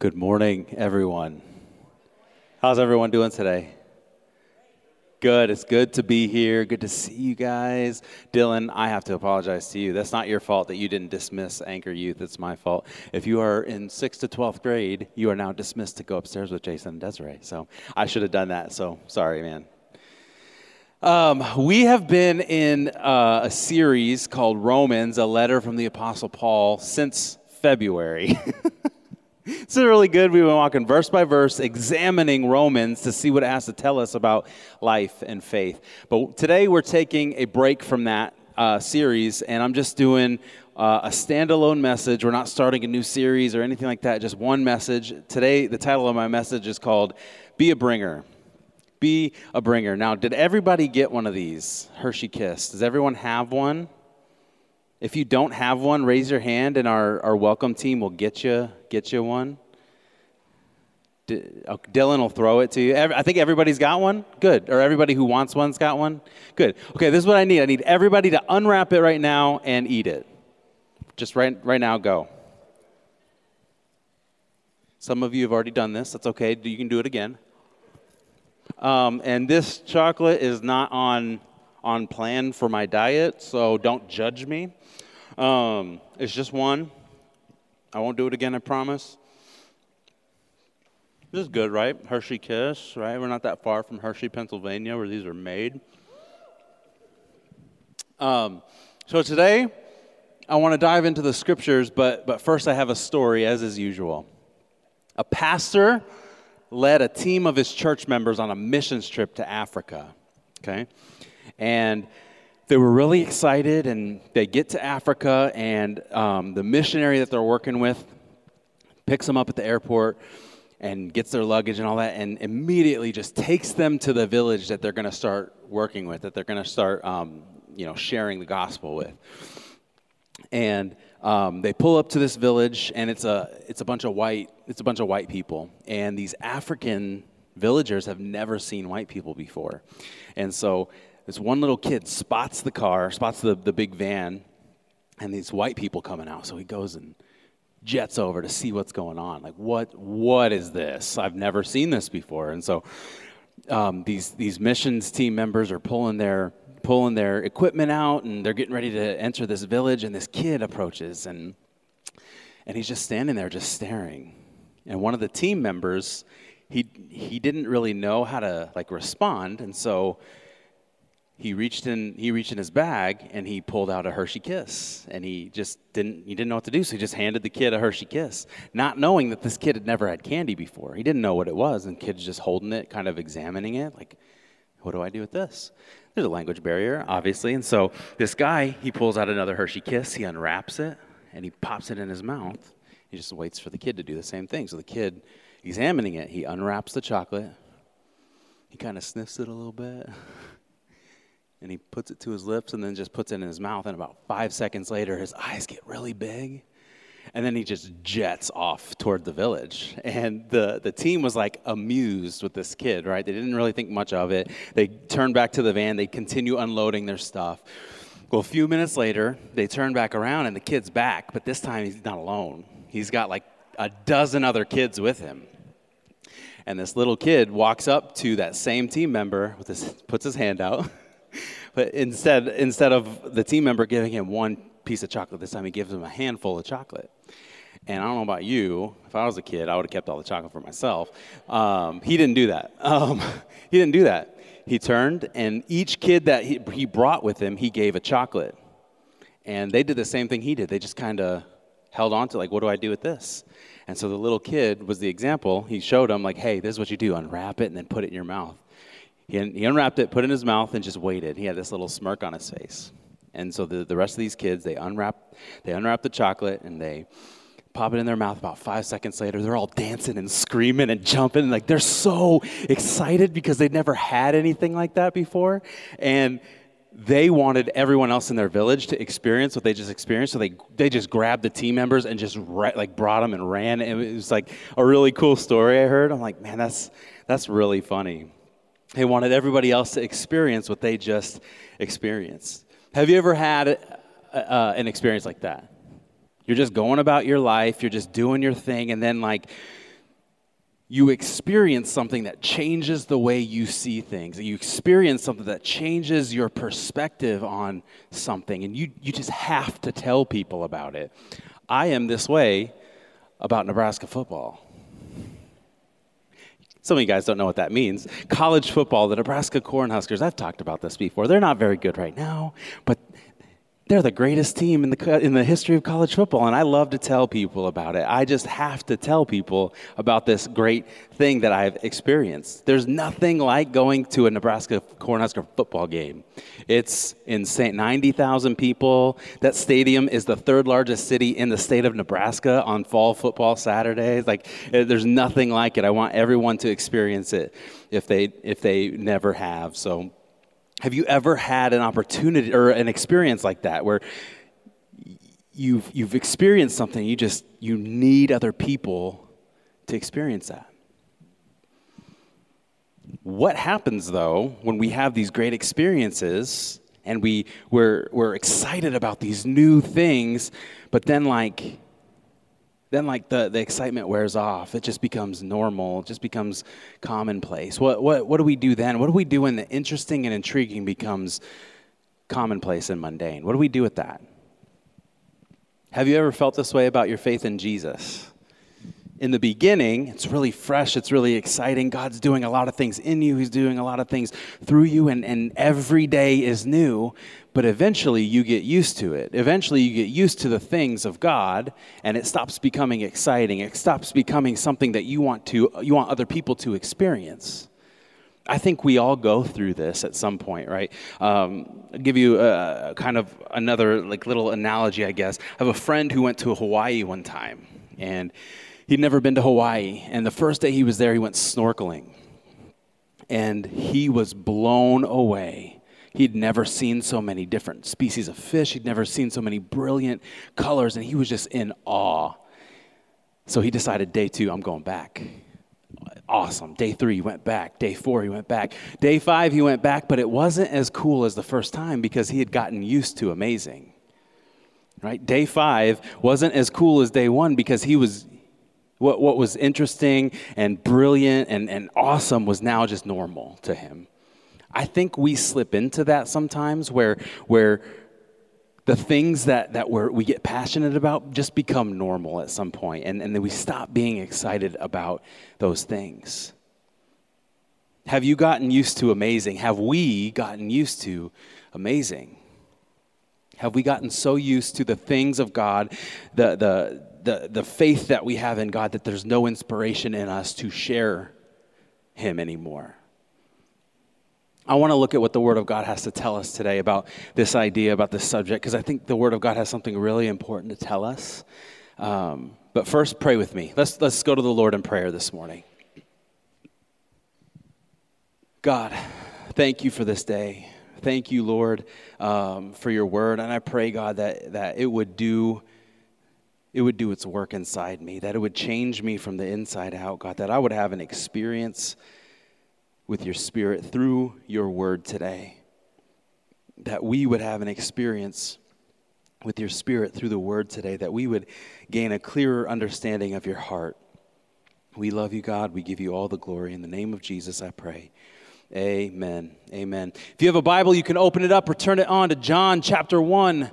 Good morning, everyone. How's everyone doing today? Good. It's good to be here. Good to see you guys. Dylan, I have to apologize to you. That's not your fault that you didn't dismiss Anchor Youth. It's my fault. If you are in 6th to 12th grade, you are now dismissed to go upstairs with Jason and Desiree. So I should have done that. So sorry, man. Um, we have been in uh, a series called Romans, a letter from the Apostle Paul, since February. It's really good. We've been walking verse by verse, examining Romans to see what it has to tell us about life and faith. But today we're taking a break from that uh, series, and I'm just doing uh, a standalone message. We're not starting a new series or anything like that, just one message. Today, the title of my message is called Be a Bringer. Be a Bringer. Now, did everybody get one of these Hershey Kiss? Does everyone have one? If you don't have one, raise your hand and our, our welcome team will get you, get you one. D- oh, Dylan will throw it to you. I think everybody's got one. Good. Or everybody who wants one's got one. Good. Okay, this is what I need. I need everybody to unwrap it right now and eat it. Just right, right now, go. Some of you have already done this. That's okay. You can do it again. Um, and this chocolate is not on on plan for my diet, so don't judge me. Um, it's just one. I won't do it again, I promise. This is good, right? Hershey Kiss, right? We're not that far from Hershey, Pennsylvania, where these are made. Um, so today, I want to dive into the scriptures, but, but first, I have a story, as is usual. A pastor led a team of his church members on a missions trip to Africa, okay? And they were really excited, and they get to Africa, and um, the missionary that they're working with picks them up at the airport and gets their luggage and all that, and immediately just takes them to the village that they're going to start working with, that they're going to start, um, you know, sharing the gospel with. And um, they pull up to this village, and it's a it's a bunch of white it's a bunch of white people, and these African villagers have never seen white people before, and so this one little kid spots the car, spots the, the big van, and these white people coming out. So he goes and jets over to see what's going on. Like, what what is this? I've never seen this before. And so um, these these missions team members are pulling their pulling their equipment out, and they're getting ready to enter this village. And this kid approaches, and and he's just standing there, just staring. And one of the team members, he he didn't really know how to like respond, and so he reached in he reached in his bag and he pulled out a Hershey Kiss. And he just didn't he didn't know what to do so he just handed the kid a Hershey Kiss not knowing that this kid had never had candy before. He didn't know what it was and kid's just holding it kind of examining it like what do I do with this? There's a language barrier obviously and so this guy he pulls out another Hershey Kiss he unwraps it and he pops it in his mouth. He just waits for the kid to do the same thing. So the kid examining it he unwraps the chocolate. He kind of sniffs it a little bit and he puts it to his lips and then just puts it in his mouth. And about five seconds later, his eyes get really big. And then he just jets off toward the village. And the, the team was like amused with this kid, right? They didn't really think much of it. They turn back to the van, they continue unloading their stuff. Well, a few minutes later, they turn back around and the kid's back, but this time he's not alone. He's got like a dozen other kids with him. And this little kid walks up to that same team member with his, puts his hand out. But instead, instead of the team member giving him one piece of chocolate this time, he gives him a handful of chocolate. And I don't know about you, if I was a kid, I would have kept all the chocolate for myself. Um, he didn't do that. Um, he didn't do that. He turned, and each kid that he, he brought with him, he gave a chocolate. And they did the same thing he did. They just kind of held on to, like, what do I do with this? And so the little kid was the example. He showed him, like, hey, this is what you do unwrap it and then put it in your mouth. He, he unwrapped it, put it in his mouth, and just waited. He had this little smirk on his face. And so the, the rest of these kids, they unwrap, they unwrap the chocolate and they pop it in their mouth. About five seconds later, they're all dancing and screaming and jumping. Like they're so excited because they'd never had anything like that before. And they wanted everyone else in their village to experience what they just experienced. So they, they just grabbed the team members and just like brought them and ran. It was like a really cool story I heard. I'm like, man, that's, that's really funny. They wanted everybody else to experience what they just experienced. Have you ever had uh, uh, an experience like that? You're just going about your life, you're just doing your thing, and then, like, you experience something that changes the way you see things. You experience something that changes your perspective on something, and you, you just have to tell people about it. I am this way about Nebraska football. Some of you guys don't know what that means. College football, the Nebraska Cornhuskers, I've talked about this before. They're not very good right now, but they're the greatest team in the, in the history of college football, and I love to tell people about it. I just have to tell people about this great thing that I've experienced. There's nothing like going to a Nebraska Cornhusker football game. It's insane 90,000 people. That stadium is the third largest city in the state of Nebraska on fall football Saturdays. Like, eh, there's nothing like it. I want everyone to experience it if they, if they never have. So, have you ever had an opportunity or an experience like that where you've, you've experienced something, you just, you need other people to experience that? What happens though when we have these great experiences and we, we're, we're excited about these new things, but then like then like the, the excitement wears off. It just becomes normal. It just becomes commonplace. What, what, what do we do then? What do we do when the interesting and intriguing becomes commonplace and mundane? What do we do with that? Have you ever felt this way about your faith in jesus? In the beginning, it's really fresh, it's really exciting. God's doing a lot of things in you, He's doing a lot of things through you, and, and every day is new. But eventually, you get used to it. Eventually, you get used to the things of God, and it stops becoming exciting. It stops becoming something that you want to, you want other people to experience. I think we all go through this at some point, right? Um, I'll give you a, kind of another like little analogy, I guess. I have a friend who went to Hawaii one time, and He'd never been to Hawaii, and the first day he was there, he went snorkeling. And he was blown away. He'd never seen so many different species of fish, he'd never seen so many brilliant colors, and he was just in awe. So he decided, day two, I'm going back. Awesome. Day three, he went back. Day four, he went back. Day five, he went back, but it wasn't as cool as the first time because he had gotten used to amazing. Right? Day five wasn't as cool as day one because he was what, what was interesting and brilliant and, and awesome was now just normal to him. I think we slip into that sometimes where, where the things that, that we're, we get passionate about just become normal at some point, and, and then we stop being excited about those things. Have you gotten used to amazing? Have we gotten used to amazing? Have we gotten so used to the things of God, the, the, the, the faith that we have in God that there's no inspiration in us to share Him anymore. I want to look at what the Word of God has to tell us today about this idea, about this subject, because I think the Word of God has something really important to tell us. Um, but first, pray with me. Let's, let's go to the Lord in prayer this morning. God, thank you for this day. Thank you, Lord, um, for your word. And I pray, God, that, that it would do it would do its work inside me, that it would change me from the inside out, God, that I would have an experience with your spirit through your word today. That we would have an experience with your spirit through the word today, that we would gain a clearer understanding of your heart. We love you, God. We give you all the glory. In the name of Jesus, I pray. Amen. Amen. If you have a Bible, you can open it up or turn it on to John chapter 1.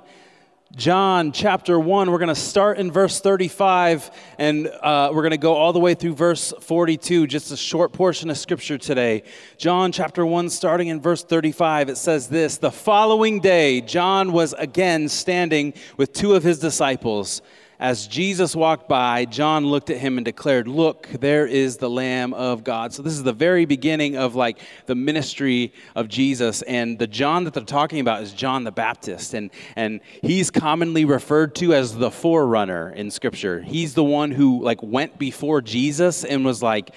John chapter 1. We're going to start in verse 35 and uh, we're going to go all the way through verse 42, just a short portion of scripture today. John chapter 1, starting in verse 35, it says this The following day, John was again standing with two of his disciples. As Jesus walked by, John looked at him and declared, Look, there is the Lamb of God. So, this is the very beginning of like the ministry of Jesus. And the John that they're talking about is John the Baptist. And, and he's commonly referred to as the forerunner in Scripture. He's the one who like went before Jesus and was like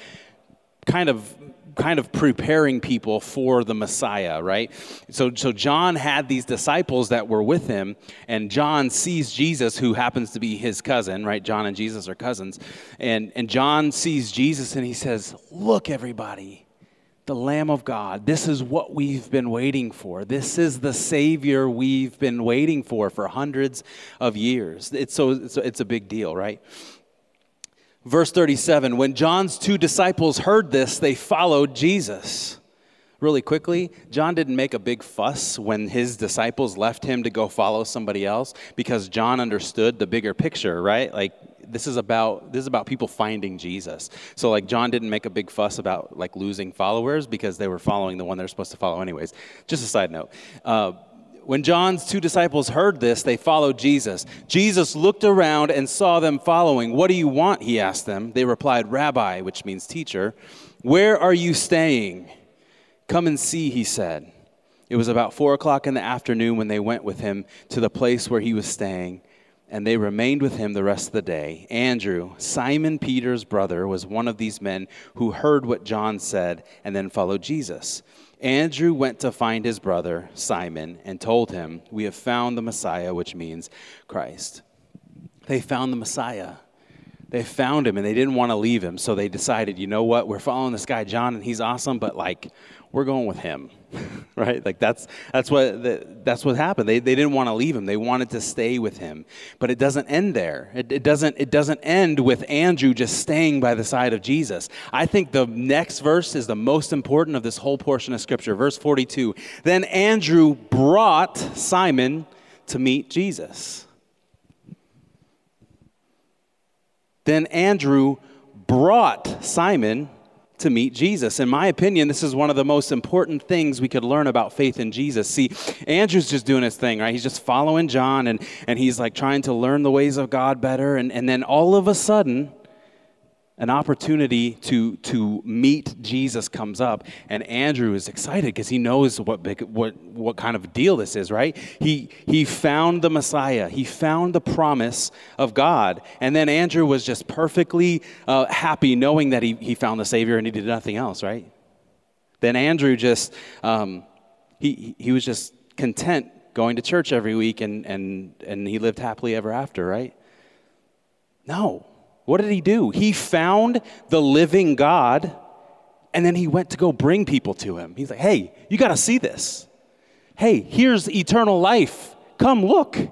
kind of kind of preparing people for the Messiah, right? So, so John had these disciples that were with him, and John sees Jesus, who happens to be his cousin, right? John and Jesus are cousins. And, and John sees Jesus and he says, Look, everybody, the Lamb of God. This is what we've been waiting for. This is the Savior we've been waiting for for hundreds of years. It's, so, it's, it's a big deal, right? Verse 37 When John's two disciples heard this, they followed Jesus. Really quickly, John didn't make a big fuss when his disciples left him to go follow somebody else because John understood the bigger picture, right? Like this is about this is about people finding Jesus. So like John didn't make a big fuss about like losing followers because they were following the one they're supposed to follow anyways. Just a side note. Uh, when John's two disciples heard this, they followed Jesus. Jesus looked around and saw them following. What do you want? He asked them. They replied, Rabbi, which means teacher. Where are you staying? Come and see, he said. It was about four o'clock in the afternoon when they went with him to the place where he was staying and they remained with him the rest of the day. Andrew, Simon Peter's brother, was one of these men who heard what John said and then followed Jesus. Andrew went to find his brother, Simon, and told him, We have found the Messiah, which means Christ. They found the Messiah. They found him and they didn't want to leave him. So they decided, you know what? We're following this guy, John, and he's awesome, but like, we're going with him right? Like that's that's what the, that's what happened. They, they didn't want to leave him. They wanted to stay with him. But it doesn't end there. It, it doesn't it doesn't end with andrew just staying by the side of jesus. I think the next verse is the most important of this whole portion of scripture. Verse 42 then andrew brought simon to meet jesus. Then andrew brought simon to meet Jesus. In my opinion, this is one of the most important things we could learn about faith in Jesus. See, Andrew's just doing his thing, right? He's just following John and, and he's like trying to learn the ways of God better. And, and then all of a sudden, an opportunity to, to meet Jesus comes up, and Andrew is excited because he knows what, big, what, what kind of deal this is, right? He, he found the Messiah, he found the promise of God, and then Andrew was just perfectly uh, happy knowing that he, he found the Savior and he did nothing else, right? Then Andrew just, um, he, he was just content going to church every week and, and, and he lived happily ever after, right? No. What did he do? He found the living God and then he went to go bring people to him. He's like, hey, you got to see this. Hey, here's eternal life. Come look.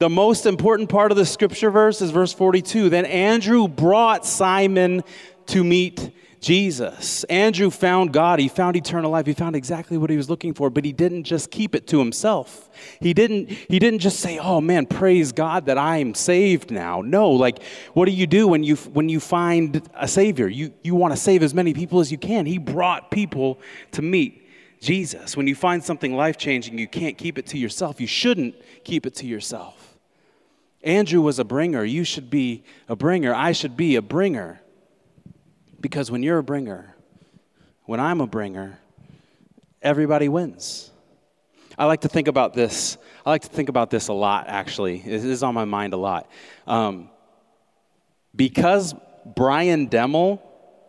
The most important part of the scripture verse is verse 42. Then Andrew brought Simon to meet Jesus. Andrew found God. He found eternal life. He found exactly what he was looking for, but he didn't just keep it to himself. He didn't, he didn't just say, oh man, praise God that I'm saved now. No, like, what do you do when you, when you find a Savior? You, you want to save as many people as you can. He brought people to meet Jesus. When you find something life changing, you can't keep it to yourself. You shouldn't keep it to yourself. Andrew was a bringer. You should be a bringer. I should be a bringer. Because when you're a bringer, when I'm a bringer, everybody wins. I like to think about this. I like to think about this a lot, actually. It is on my mind a lot. Um, because Brian Demmel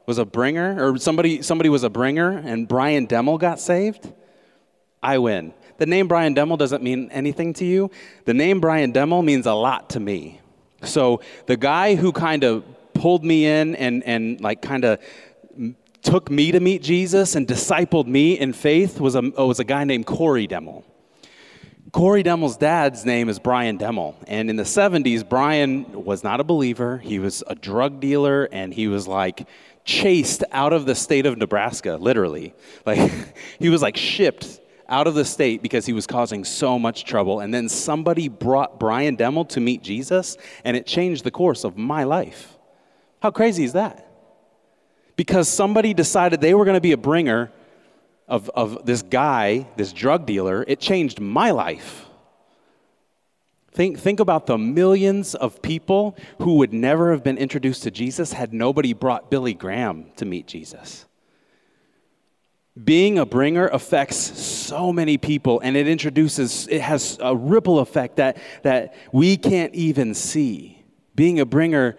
was a bringer, or somebody, somebody was a bringer, and Brian Demmel got saved, I win. The name Brian Demmel doesn't mean anything to you. The name Brian Demmel means a lot to me. So the guy who kind of pulled me in and, and like kind of took me to meet Jesus and discipled me in faith was a, oh, was a guy named Corey Demmel. Corey Demmel's dad's name is Brian Demmel. And in the 70s, Brian was not a believer. He was a drug dealer and he was like chased out of the state of Nebraska, literally. Like he was like shipped out of the state because he was causing so much trouble. And then somebody brought Brian Demmel to meet Jesus and it changed the course of my life. How crazy is that? Because somebody decided they were going to be a bringer of, of this guy, this drug dealer, it changed my life. Think, think about the millions of people who would never have been introduced to Jesus had nobody brought Billy Graham to meet Jesus. Being a bringer affects so many people and it introduces, it has a ripple effect that, that we can't even see. Being a bringer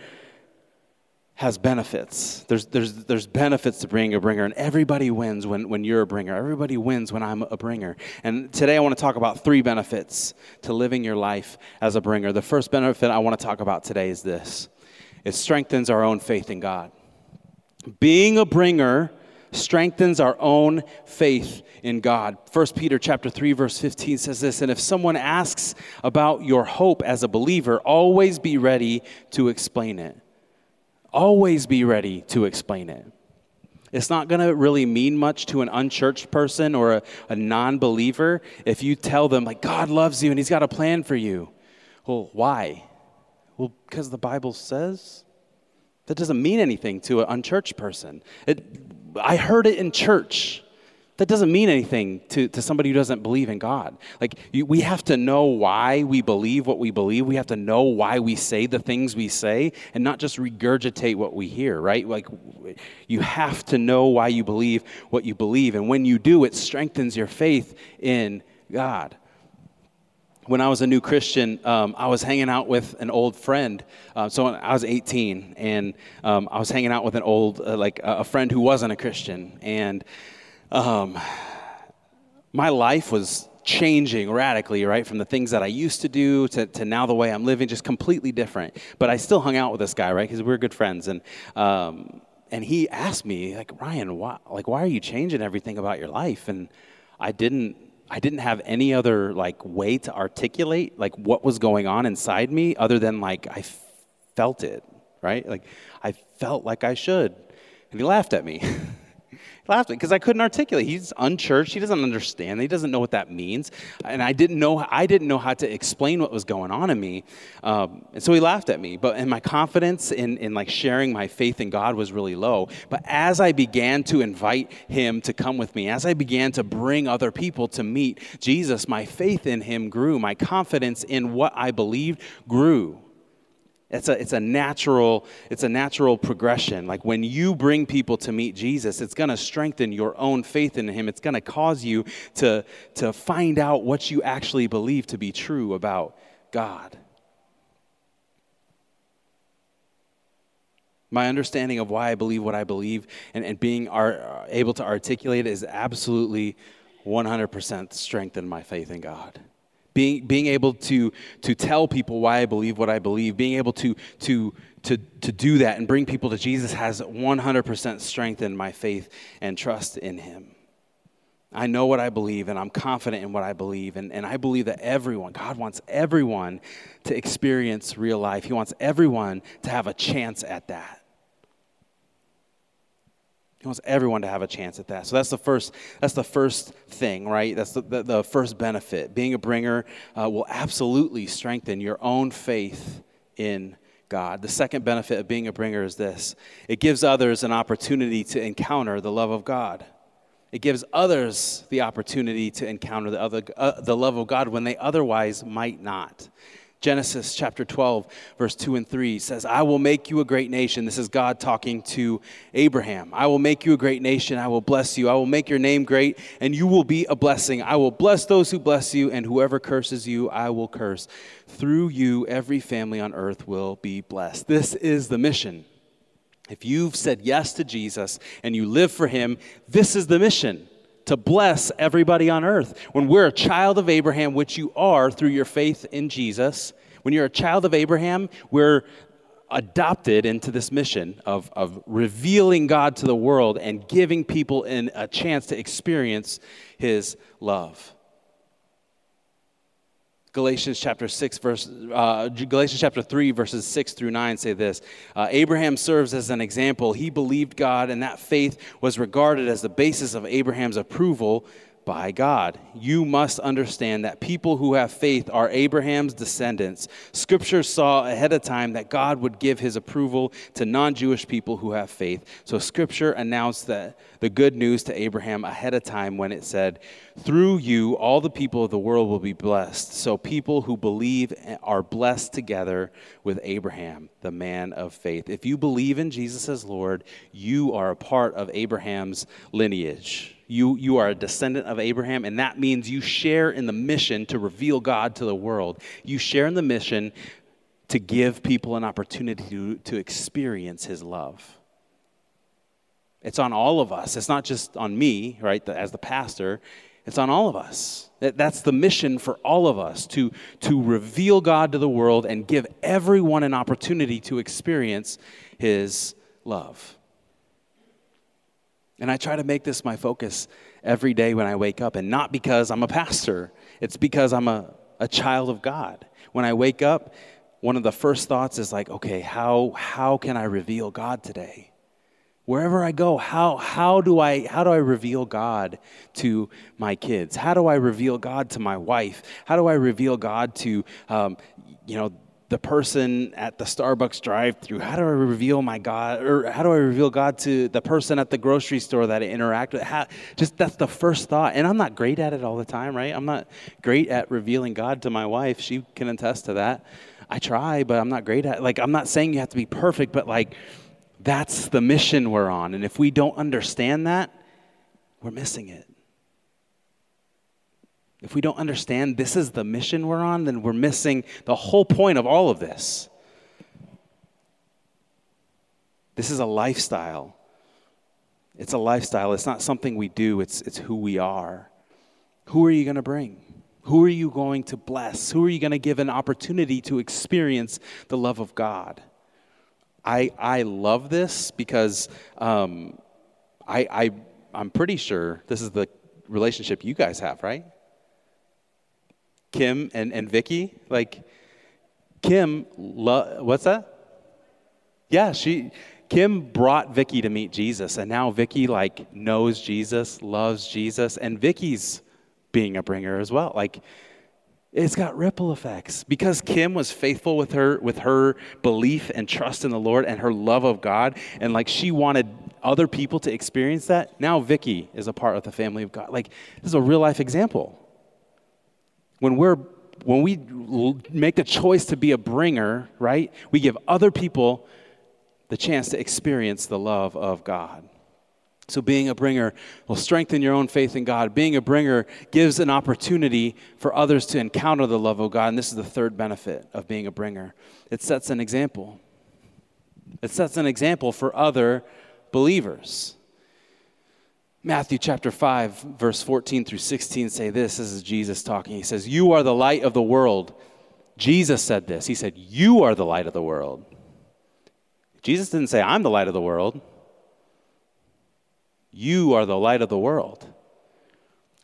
has benefits. There's, there's, there's benefits to being a bringer, and everybody wins when, when you're a bringer. Everybody wins when I'm a bringer. And today I want to talk about three benefits to living your life as a bringer. The first benefit I want to talk about today is this it strengthens our own faith in God. Being a bringer strengthens our own faith in God. 1 Peter chapter 3 verse 15 says this, and if someone asks about your hope as a believer, always be ready to explain it. Always be ready to explain it. It's not going to really mean much to an unchurched person or a, a non believer if you tell them, like, God loves you and He's got a plan for you. Well, why? Well, because the Bible says. That doesn't mean anything to an unchurched person. It, I heard it in church that doesn't mean anything to, to somebody who doesn't believe in God. Like, you, we have to know why we believe what we believe. We have to know why we say the things we say and not just regurgitate what we hear, right? Like, you have to know why you believe what you believe. And when you do, it strengthens your faith in God when I was a new Christian, um, I was hanging out with an old friend. Uh, so I was 18, and um, I was hanging out with an old, uh, like a friend who wasn't a Christian. And um, my life was changing radically, right? From the things that I used to do to, to now the way I'm living, just completely different. But I still hung out with this guy, right? Because we were good friends. And, um, and he asked me, like, Ryan, why, like, why are you changing everything about your life? And I didn't, I didn't have any other like way to articulate like what was going on inside me other than like I felt it, right? Like I felt like I should. And he laughed at me. laughed because I couldn't articulate. He's unchurched. He doesn't understand. He doesn't know what that means. And I didn't know. I didn't know how to explain what was going on in me. Um, and so he laughed at me. But and my confidence in in like sharing my faith in God was really low. But as I began to invite him to come with me, as I began to bring other people to meet Jesus, my faith in him grew. My confidence in what I believed grew. It's a, it's a natural it's a natural progression. Like when you bring people to meet Jesus, it's going to strengthen your own faith in him. It's going to cause you to, to find out what you actually believe to be true about God. My understanding of why I believe what I believe and, and being ar- able to articulate it is absolutely 100% strengthened my faith in God being, being able to, to tell people why I believe what I believe, being able to, to, to, to do that and bring people to Jesus has 100% strengthened my faith and trust in Him. I know what I believe and I'm confident in what I believe. And, and I believe that everyone, God wants everyone to experience real life. He wants everyone to have a chance at that. He wants everyone to have a chance at that. So that's the first. That's the first thing, right? That's the, the, the first benefit. Being a bringer uh, will absolutely strengthen your own faith in God. The second benefit of being a bringer is this: it gives others an opportunity to encounter the love of God. It gives others the opportunity to encounter the, other, uh, the love of God when they otherwise might not. Genesis chapter 12, verse 2 and 3 says, I will make you a great nation. This is God talking to Abraham. I will make you a great nation. I will bless you. I will make your name great, and you will be a blessing. I will bless those who bless you, and whoever curses you, I will curse. Through you, every family on earth will be blessed. This is the mission. If you've said yes to Jesus and you live for him, this is the mission to bless everybody on earth. When we're a child of Abraham, which you are through your faith in Jesus, when you're a child of Abraham, we're adopted into this mission of, of revealing God to the world and giving people in a chance to experience his love. Galatians chapter 6 verse uh, Galatians chapter 3 verses 6 through 9 say this uh, Abraham serves as an example. He believed God and that faith was regarded as the basis of Abraham's approval by God. You must understand that people who have faith are Abraham's descendants. Scripture saw ahead of time that God would give his approval to non Jewish people who have faith. So, Scripture announced that the good news to Abraham ahead of time when it said, Through you, all the people of the world will be blessed. So, people who believe are blessed together with Abraham, the man of faith. If you believe in Jesus as Lord, you are a part of Abraham's lineage. You, you are a descendant of Abraham, and that means you share in the mission to reveal God to the world. You share in the mission to give people an opportunity to, to experience his love. It's on all of us. It's not just on me, right, as the pastor. It's on all of us. That's the mission for all of us to, to reveal God to the world and give everyone an opportunity to experience his love. And I try to make this my focus every day when I wake up, and not because I'm a pastor, it's because I'm a, a child of God. When I wake up, one of the first thoughts is like, okay, how, how can I reveal God today? Wherever I go, how, how, do I, how do I reveal God to my kids? How do I reveal God to my wife? How do I reveal God to, um, you know, the person at the Starbucks drive-through? How do I reveal my God, or how do I reveal God to the person at the grocery store that I interact with? How, just that's the first thought, and I'm not great at it all the time, right? I'm not great at revealing God to my wife. She can attest to that. I try, but I'm not great at. Like, I'm not saying you have to be perfect, but like, that's the mission we're on, and if we don't understand that, we're missing it. If we don't understand this is the mission we're on, then we're missing the whole point of all of this. This is a lifestyle. It's a lifestyle. It's not something we do, it's, it's who we are. Who are you going to bring? Who are you going to bless? Who are you going to give an opportunity to experience the love of God? I, I love this because um, I, I, I'm pretty sure this is the relationship you guys have, right? Kim and, and Vicky. Like, Kim, lo- what's that? Yeah, she, Kim brought Vicky to meet Jesus, and now Vicky like knows Jesus, loves Jesus, and Vicky's being a bringer as well. Like, it's got ripple effects because Kim was faithful with her with her belief and trust in the Lord and her love of God, and like she wanted other people to experience that. Now Vicky is a part of the family of God. Like this is a real life example. When we're when we make the choice to be a bringer, right? We give other people the chance to experience the love of God. So, being a bringer will strengthen your own faith in God. Being a bringer gives an opportunity for others to encounter the love of God. And this is the third benefit of being a bringer it sets an example. It sets an example for other believers. Matthew chapter 5, verse 14 through 16 say this. This is Jesus talking. He says, You are the light of the world. Jesus said this. He said, You are the light of the world. Jesus didn't say, I'm the light of the world. You are the light of the world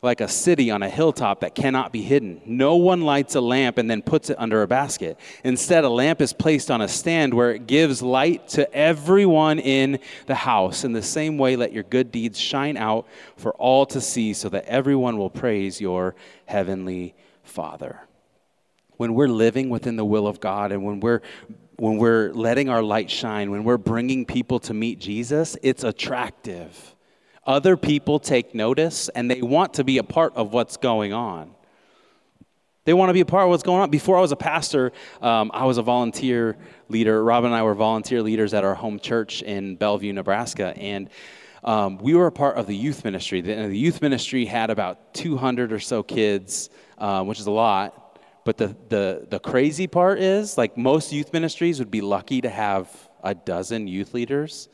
like a city on a hilltop that cannot be hidden. No one lights a lamp and then puts it under a basket. Instead, a lamp is placed on a stand where it gives light to everyone in the house. In the same way, let your good deeds shine out for all to see so that everyone will praise your heavenly Father. When we're living within the will of God and when we're when we're letting our light shine, when we're bringing people to meet Jesus, it's attractive other people take notice and they want to be a part of what's going on. They want to be a part of what's going on. Before I was a pastor, um, I was a volunteer leader. Robin and I were volunteer leaders at our home church in Bellevue, Nebraska. And um, we were a part of the youth ministry. The, the, youth ministry had about 200 or so kids, uh, which is a lot. But the, the, the crazy part is, like, most youth ministries would be lucky to have a dozen youth leaders.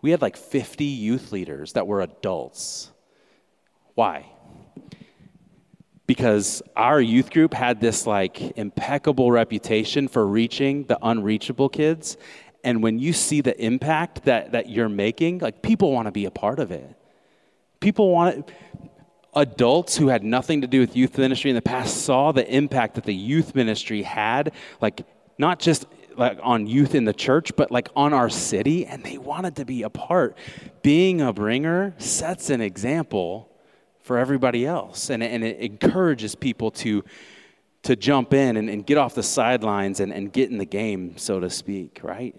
We had like 50 youth leaders that were adults. Why? Because our youth group had this like impeccable reputation for reaching the unreachable kids. And when you see the impact that, that you're making, like people want to be a part of it. People want it. Adults who had nothing to do with youth ministry in the past saw the impact that the youth ministry had, like not just like on youth in the church, but like on our city, and they wanted to be a part. Being a bringer sets an example for everybody else, and, and it encourages people to, to jump in and, and get off the sidelines and, and get in the game, so to speak, right?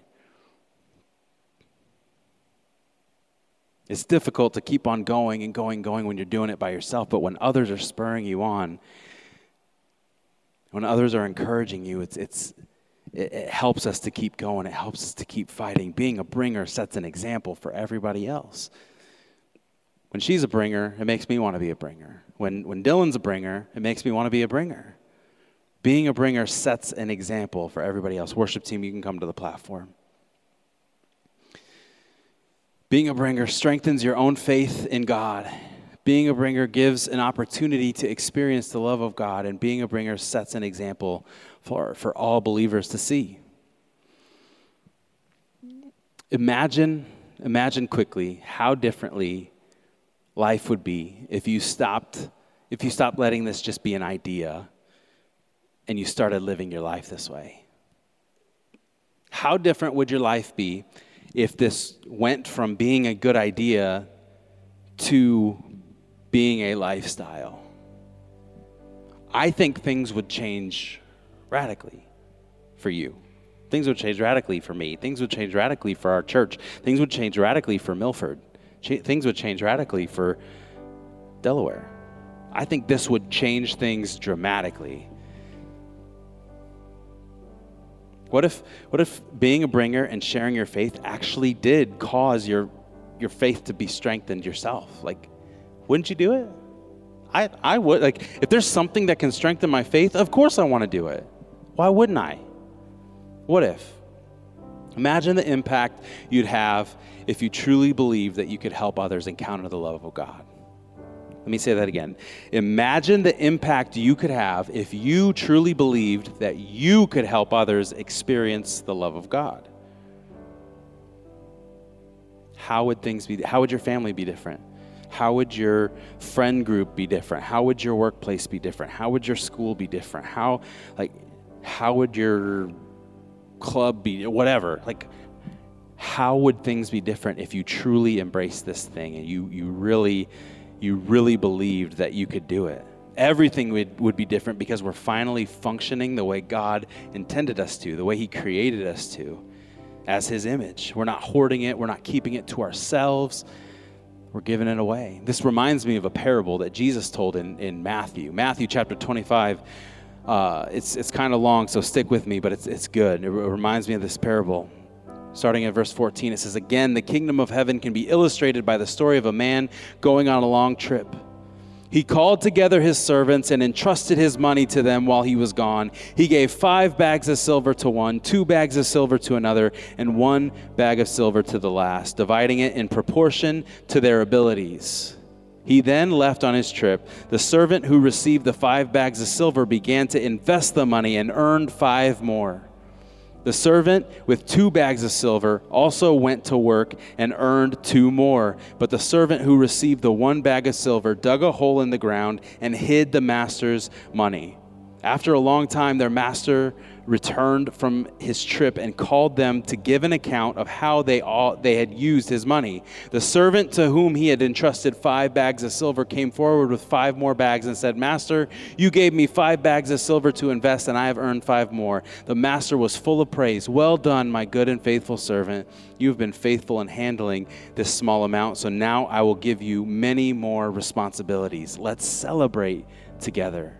It's difficult to keep on going and going, going when you're doing it by yourself, but when others are spurring you on, when others are encouraging you, it's, it's, it, it helps us to keep going. It helps us to keep fighting. Being a bringer sets an example for everybody else. When she's a bringer, it makes me want to be a bringer. When, when Dylan's a bringer, it makes me want to be a bringer. Being a bringer sets an example for everybody else. Worship team, you can come to the platform. Being a bringer strengthens your own faith in God. Being a bringer gives an opportunity to experience the love of God, and being a bringer sets an example for, for all believers to see. Imagine, imagine quickly how differently life would be if you stopped if you stopped letting this just be an idea and you started living your life this way. How different would your life be if this went from being a good idea to being a lifestyle? I think things would change radically for you. Things would change radically for me. Things would change radically for our church. Things would change radically for Milford. Ch- things would change radically for Delaware. I think this would change things dramatically. What if, what if being a bringer and sharing your faith actually did cause your, your faith to be strengthened yourself? Like, wouldn't you do it? I, I would. Like, if there's something that can strengthen my faith, of course I want to do it. Why wouldn't I? What if? Imagine the impact you'd have if you truly believed that you could help others encounter the love of God. Let me say that again. Imagine the impact you could have if you truly believed that you could help others experience the love of God. How would things be? How would your family be different? How would your friend group be different? How would your workplace be different? How would your school be different? How, like, how would your club be? Whatever. Like, how would things be different if you truly embraced this thing and you, you really you really believed that you could do it. Everything would, would be different because we're finally functioning the way God intended us to, the way He created us to, as His image. We're not hoarding it, we're not keeping it to ourselves, we're giving it away. This reminds me of a parable that Jesus told in, in Matthew. Matthew chapter 25. Uh, it's it's kind of long, so stick with me, but it's, it's good. It reminds me of this parable. Starting at verse 14, it says, Again, the kingdom of heaven can be illustrated by the story of a man going on a long trip. He called together his servants and entrusted his money to them while he was gone. He gave five bags of silver to one, two bags of silver to another, and one bag of silver to the last, dividing it in proportion to their abilities. He then left on his trip. The servant who received the five bags of silver began to invest the money and earned five more. The servant with two bags of silver also went to work and earned two more. But the servant who received the one bag of silver dug a hole in the ground and hid the master's money. After a long time, their master returned from his trip and called them to give an account of how they all they had used his money. The servant to whom he had entrusted five bags of silver came forward with five more bags and said, "Master, you gave me five bags of silver to invest, and I have earned five more." The master was full of praise. "Well done, my good and faithful servant. You have been faithful in handling this small amount, so now I will give you many more responsibilities. Let's celebrate together."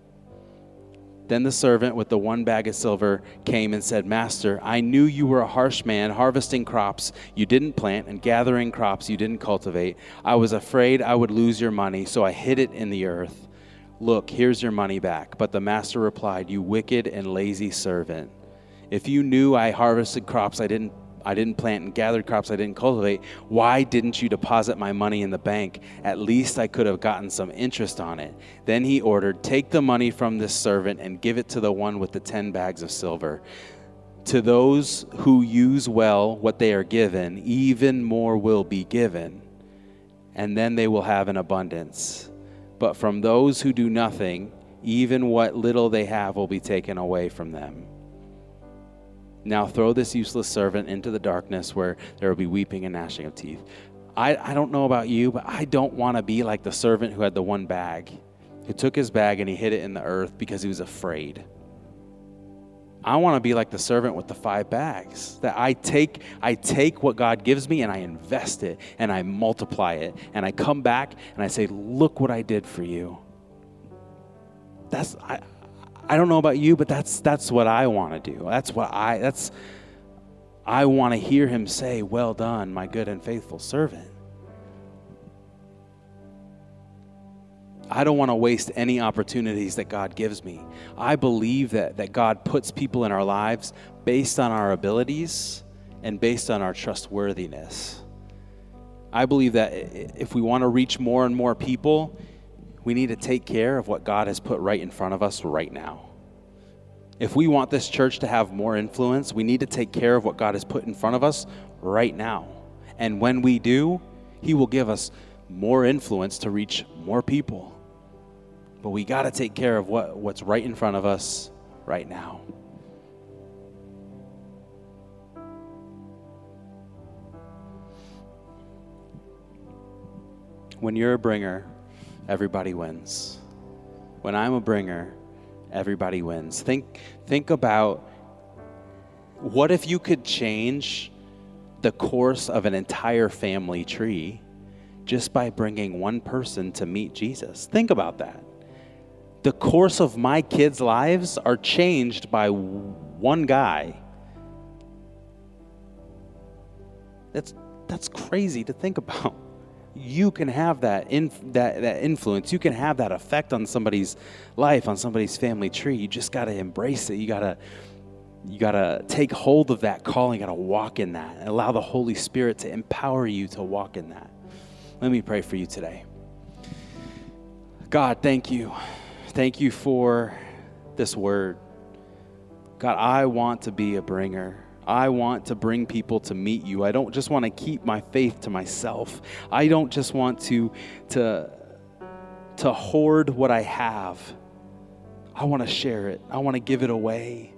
Then the servant with the one bag of silver came and said, Master, I knew you were a harsh man, harvesting crops you didn't plant and gathering crops you didn't cultivate. I was afraid I would lose your money, so I hid it in the earth. Look, here's your money back. But the master replied, You wicked and lazy servant. If you knew I harvested crops I didn't I didn't plant and gather crops I didn't cultivate. Why didn't you deposit my money in the bank? At least I could have gotten some interest on it. Then he ordered, Take the money from this servant and give it to the one with the ten bags of silver. To those who use well what they are given, even more will be given, and then they will have an abundance. But from those who do nothing, even what little they have will be taken away from them. Now throw this useless servant into the darkness where there will be weeping and gnashing of teeth. I, I don't know about you, but I don't want to be like the servant who had the one bag. who took his bag and he hid it in the earth because he was afraid. I want to be like the servant with the five bags. That I take I take what God gives me and I invest it and I multiply it and I come back and I say, "Look what I did for you." That's I I don't know about you, but that's that's what I want to do. That's what I that's I want to hear him say, "Well done, my good and faithful servant." I don't want to waste any opportunities that God gives me. I believe that, that God puts people in our lives based on our abilities and based on our trustworthiness. I believe that if we want to reach more and more people, we need to take care of what God has put right in front of us right now. If we want this church to have more influence, we need to take care of what God has put in front of us right now. And when we do, He will give us more influence to reach more people. But we got to take care of what, what's right in front of us right now. When you're a bringer, everybody wins. When I'm a bringer, everybody wins. Think, think about what if you could change the course of an entire family tree just by bringing one person to meet Jesus? Think about that. The course of my kids' lives are changed by one guy. That's, that's crazy to think about you can have that, inf- that, that influence. You can have that effect on somebody's life, on somebody's family tree. You just got to embrace it. You got to you got to take hold of that calling. You got to walk in that and allow the Holy Spirit to empower you to walk in that. Let me pray for you today. God, thank you. Thank you for this word. God, I want to be a bringer. I want to bring people to meet you. I don't just want to keep my faith to myself. I don't just want to, to, to hoard what I have. I want to share it, I want to give it away.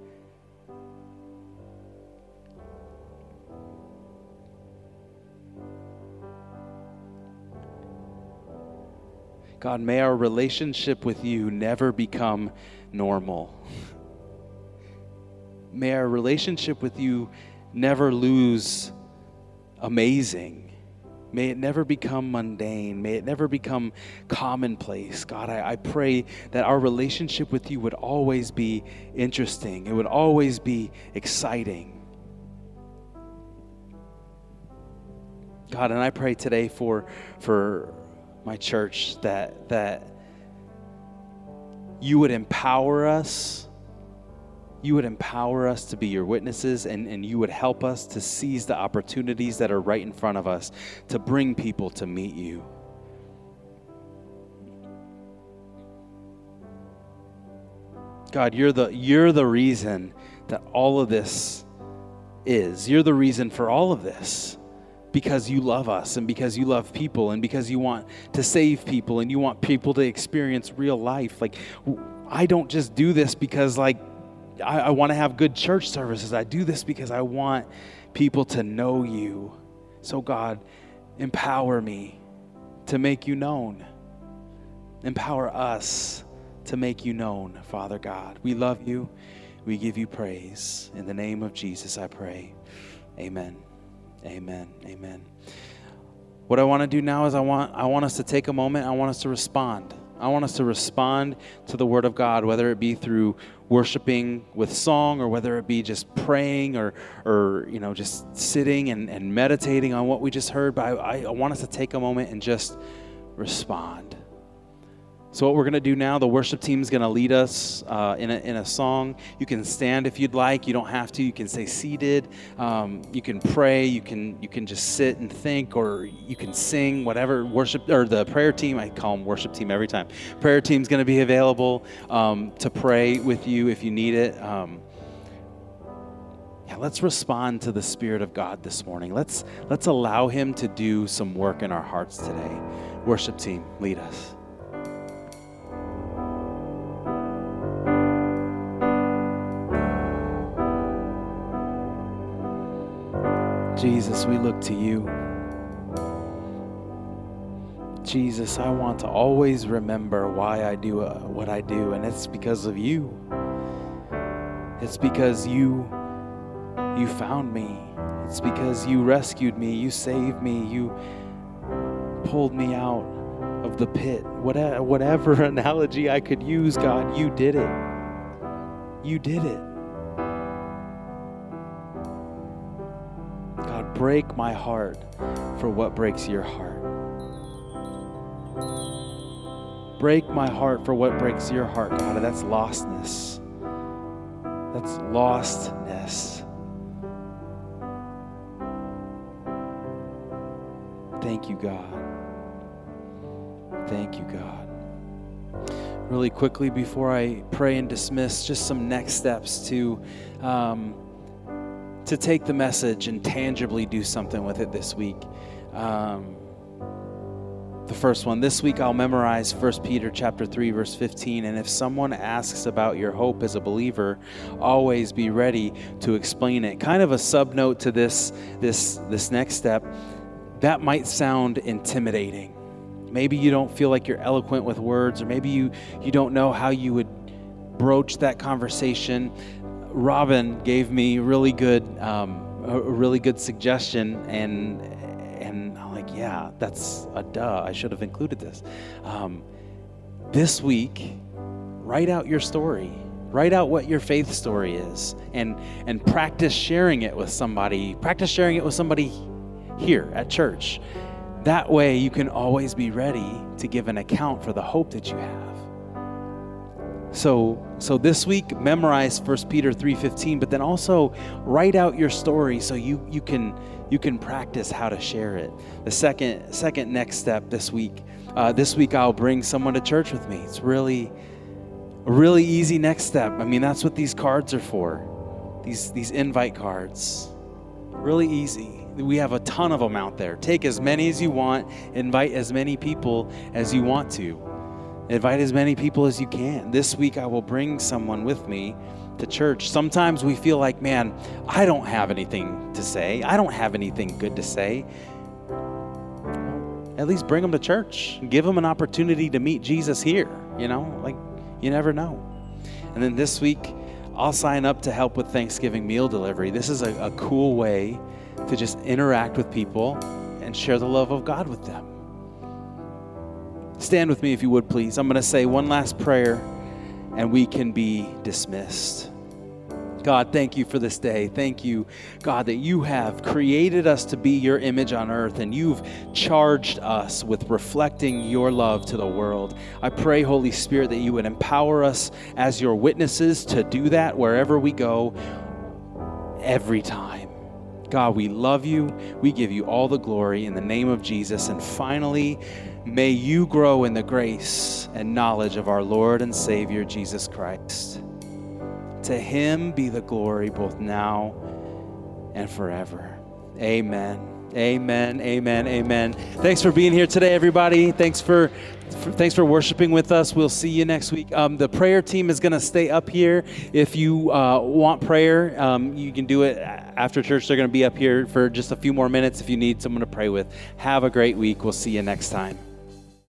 God, may our relationship with you never become normal may our relationship with you never lose amazing. May it never become mundane. May it never become commonplace. God, I, I, pray that our relationship with you would always be interesting, it would always be exciting. God, and I pray today for, for my church that, that you would empower us you would empower us to be your witnesses and, and you would help us to seize the opportunities that are right in front of us to bring people to meet you. God, you're the, you're the reason that all of this is. You're the reason for all of this because you love us and because you love people and because you want to save people and you want people to experience real life. Like, I don't just do this because, like, I, I want to have good church services. I do this because I want people to know you. So, God, empower me to make you known. Empower us to make you known, Father God. We love you. We give you praise. In the name of Jesus, I pray. Amen. Amen. Amen. What I want to do now is I want I want us to take a moment. I want us to respond. I want us to respond to the Word of God, whether it be through worshiping with song or whether it be just praying or, or you know, just sitting and, and meditating on what we just heard. But I, I want us to take a moment and just respond. So, what we're going to do now, the worship team is going to lead us uh, in, a, in a song. You can stand if you'd like. You don't have to. You can stay seated. Um, you can pray. You can you can just sit and think, or you can sing. Whatever worship or the prayer team. I call them worship team every time. Prayer team's going to be available um, to pray with you if you need it. Um, yeah, let's respond to the Spirit of God this morning. Let's let's allow Him to do some work in our hearts today. Worship team, lead us. Jesus, we look to you. Jesus, I want to always remember why I do uh, what I do, and it's because of you. It's because you you found me. It's because you rescued me, you saved me, you pulled me out of the pit. Whatever, whatever analogy I could use, God, you did it. You did it. Break my heart for what breaks your heart. Break my heart for what breaks your heart, God. That's lostness. That's lostness. Thank you, God. Thank you, God. really quickly before I pray and dismiss, just some next steps to um, to take the message and tangibly do something with it this week. Um, the first one this week i'll memorize 1 peter chapter 3 verse 15 and if someone asks about your hope as a believer always be ready to explain it. Kind of a sub note to this this this next step that might sound intimidating. Maybe you don't feel like you're eloquent with words or maybe you you don't know how you would broach that conversation robin gave me really good um, a really good suggestion and and I'm like, yeah, that's a duh. I should have included this. Um, this week, write out your story. Write out what your faith story is, and and practice sharing it with somebody. Practice sharing it with somebody here at church. That way, you can always be ready to give an account for the hope that you have. So, so this week, memorize 1 Peter 3.15, but then also write out your story so you, you, can, you can practice how to share it. The second, second next step this week, uh, this week I'll bring someone to church with me. It's really, a really easy next step. I mean, that's what these cards are for, these, these invite cards. Really easy. We have a ton of them out there. Take as many as you want, invite as many people as you want to. Invite as many people as you can. This week, I will bring someone with me to church. Sometimes we feel like, man, I don't have anything to say. I don't have anything good to say. At least bring them to church. Give them an opportunity to meet Jesus here. You know, like you never know. And then this week, I'll sign up to help with Thanksgiving meal delivery. This is a, a cool way to just interact with people and share the love of God with them. Stand with me if you would, please. I'm going to say one last prayer and we can be dismissed. God, thank you for this day. Thank you, God, that you have created us to be your image on earth and you've charged us with reflecting your love to the world. I pray, Holy Spirit, that you would empower us as your witnesses to do that wherever we go every time. God, we love you. We give you all the glory in the name of Jesus. And finally, May you grow in the grace and knowledge of our Lord and Savior Jesus Christ. To him be the glory both now and forever. Amen. Amen. Amen. Amen. Thanks for being here today, everybody. Thanks for, for thanks for worshiping with us. We'll see you next week. Um, the prayer team is going to stay up here. If you uh, want prayer, um, you can do it after church. They're going to be up here for just a few more minutes if you need someone to pray with. Have a great week. We'll see you next time.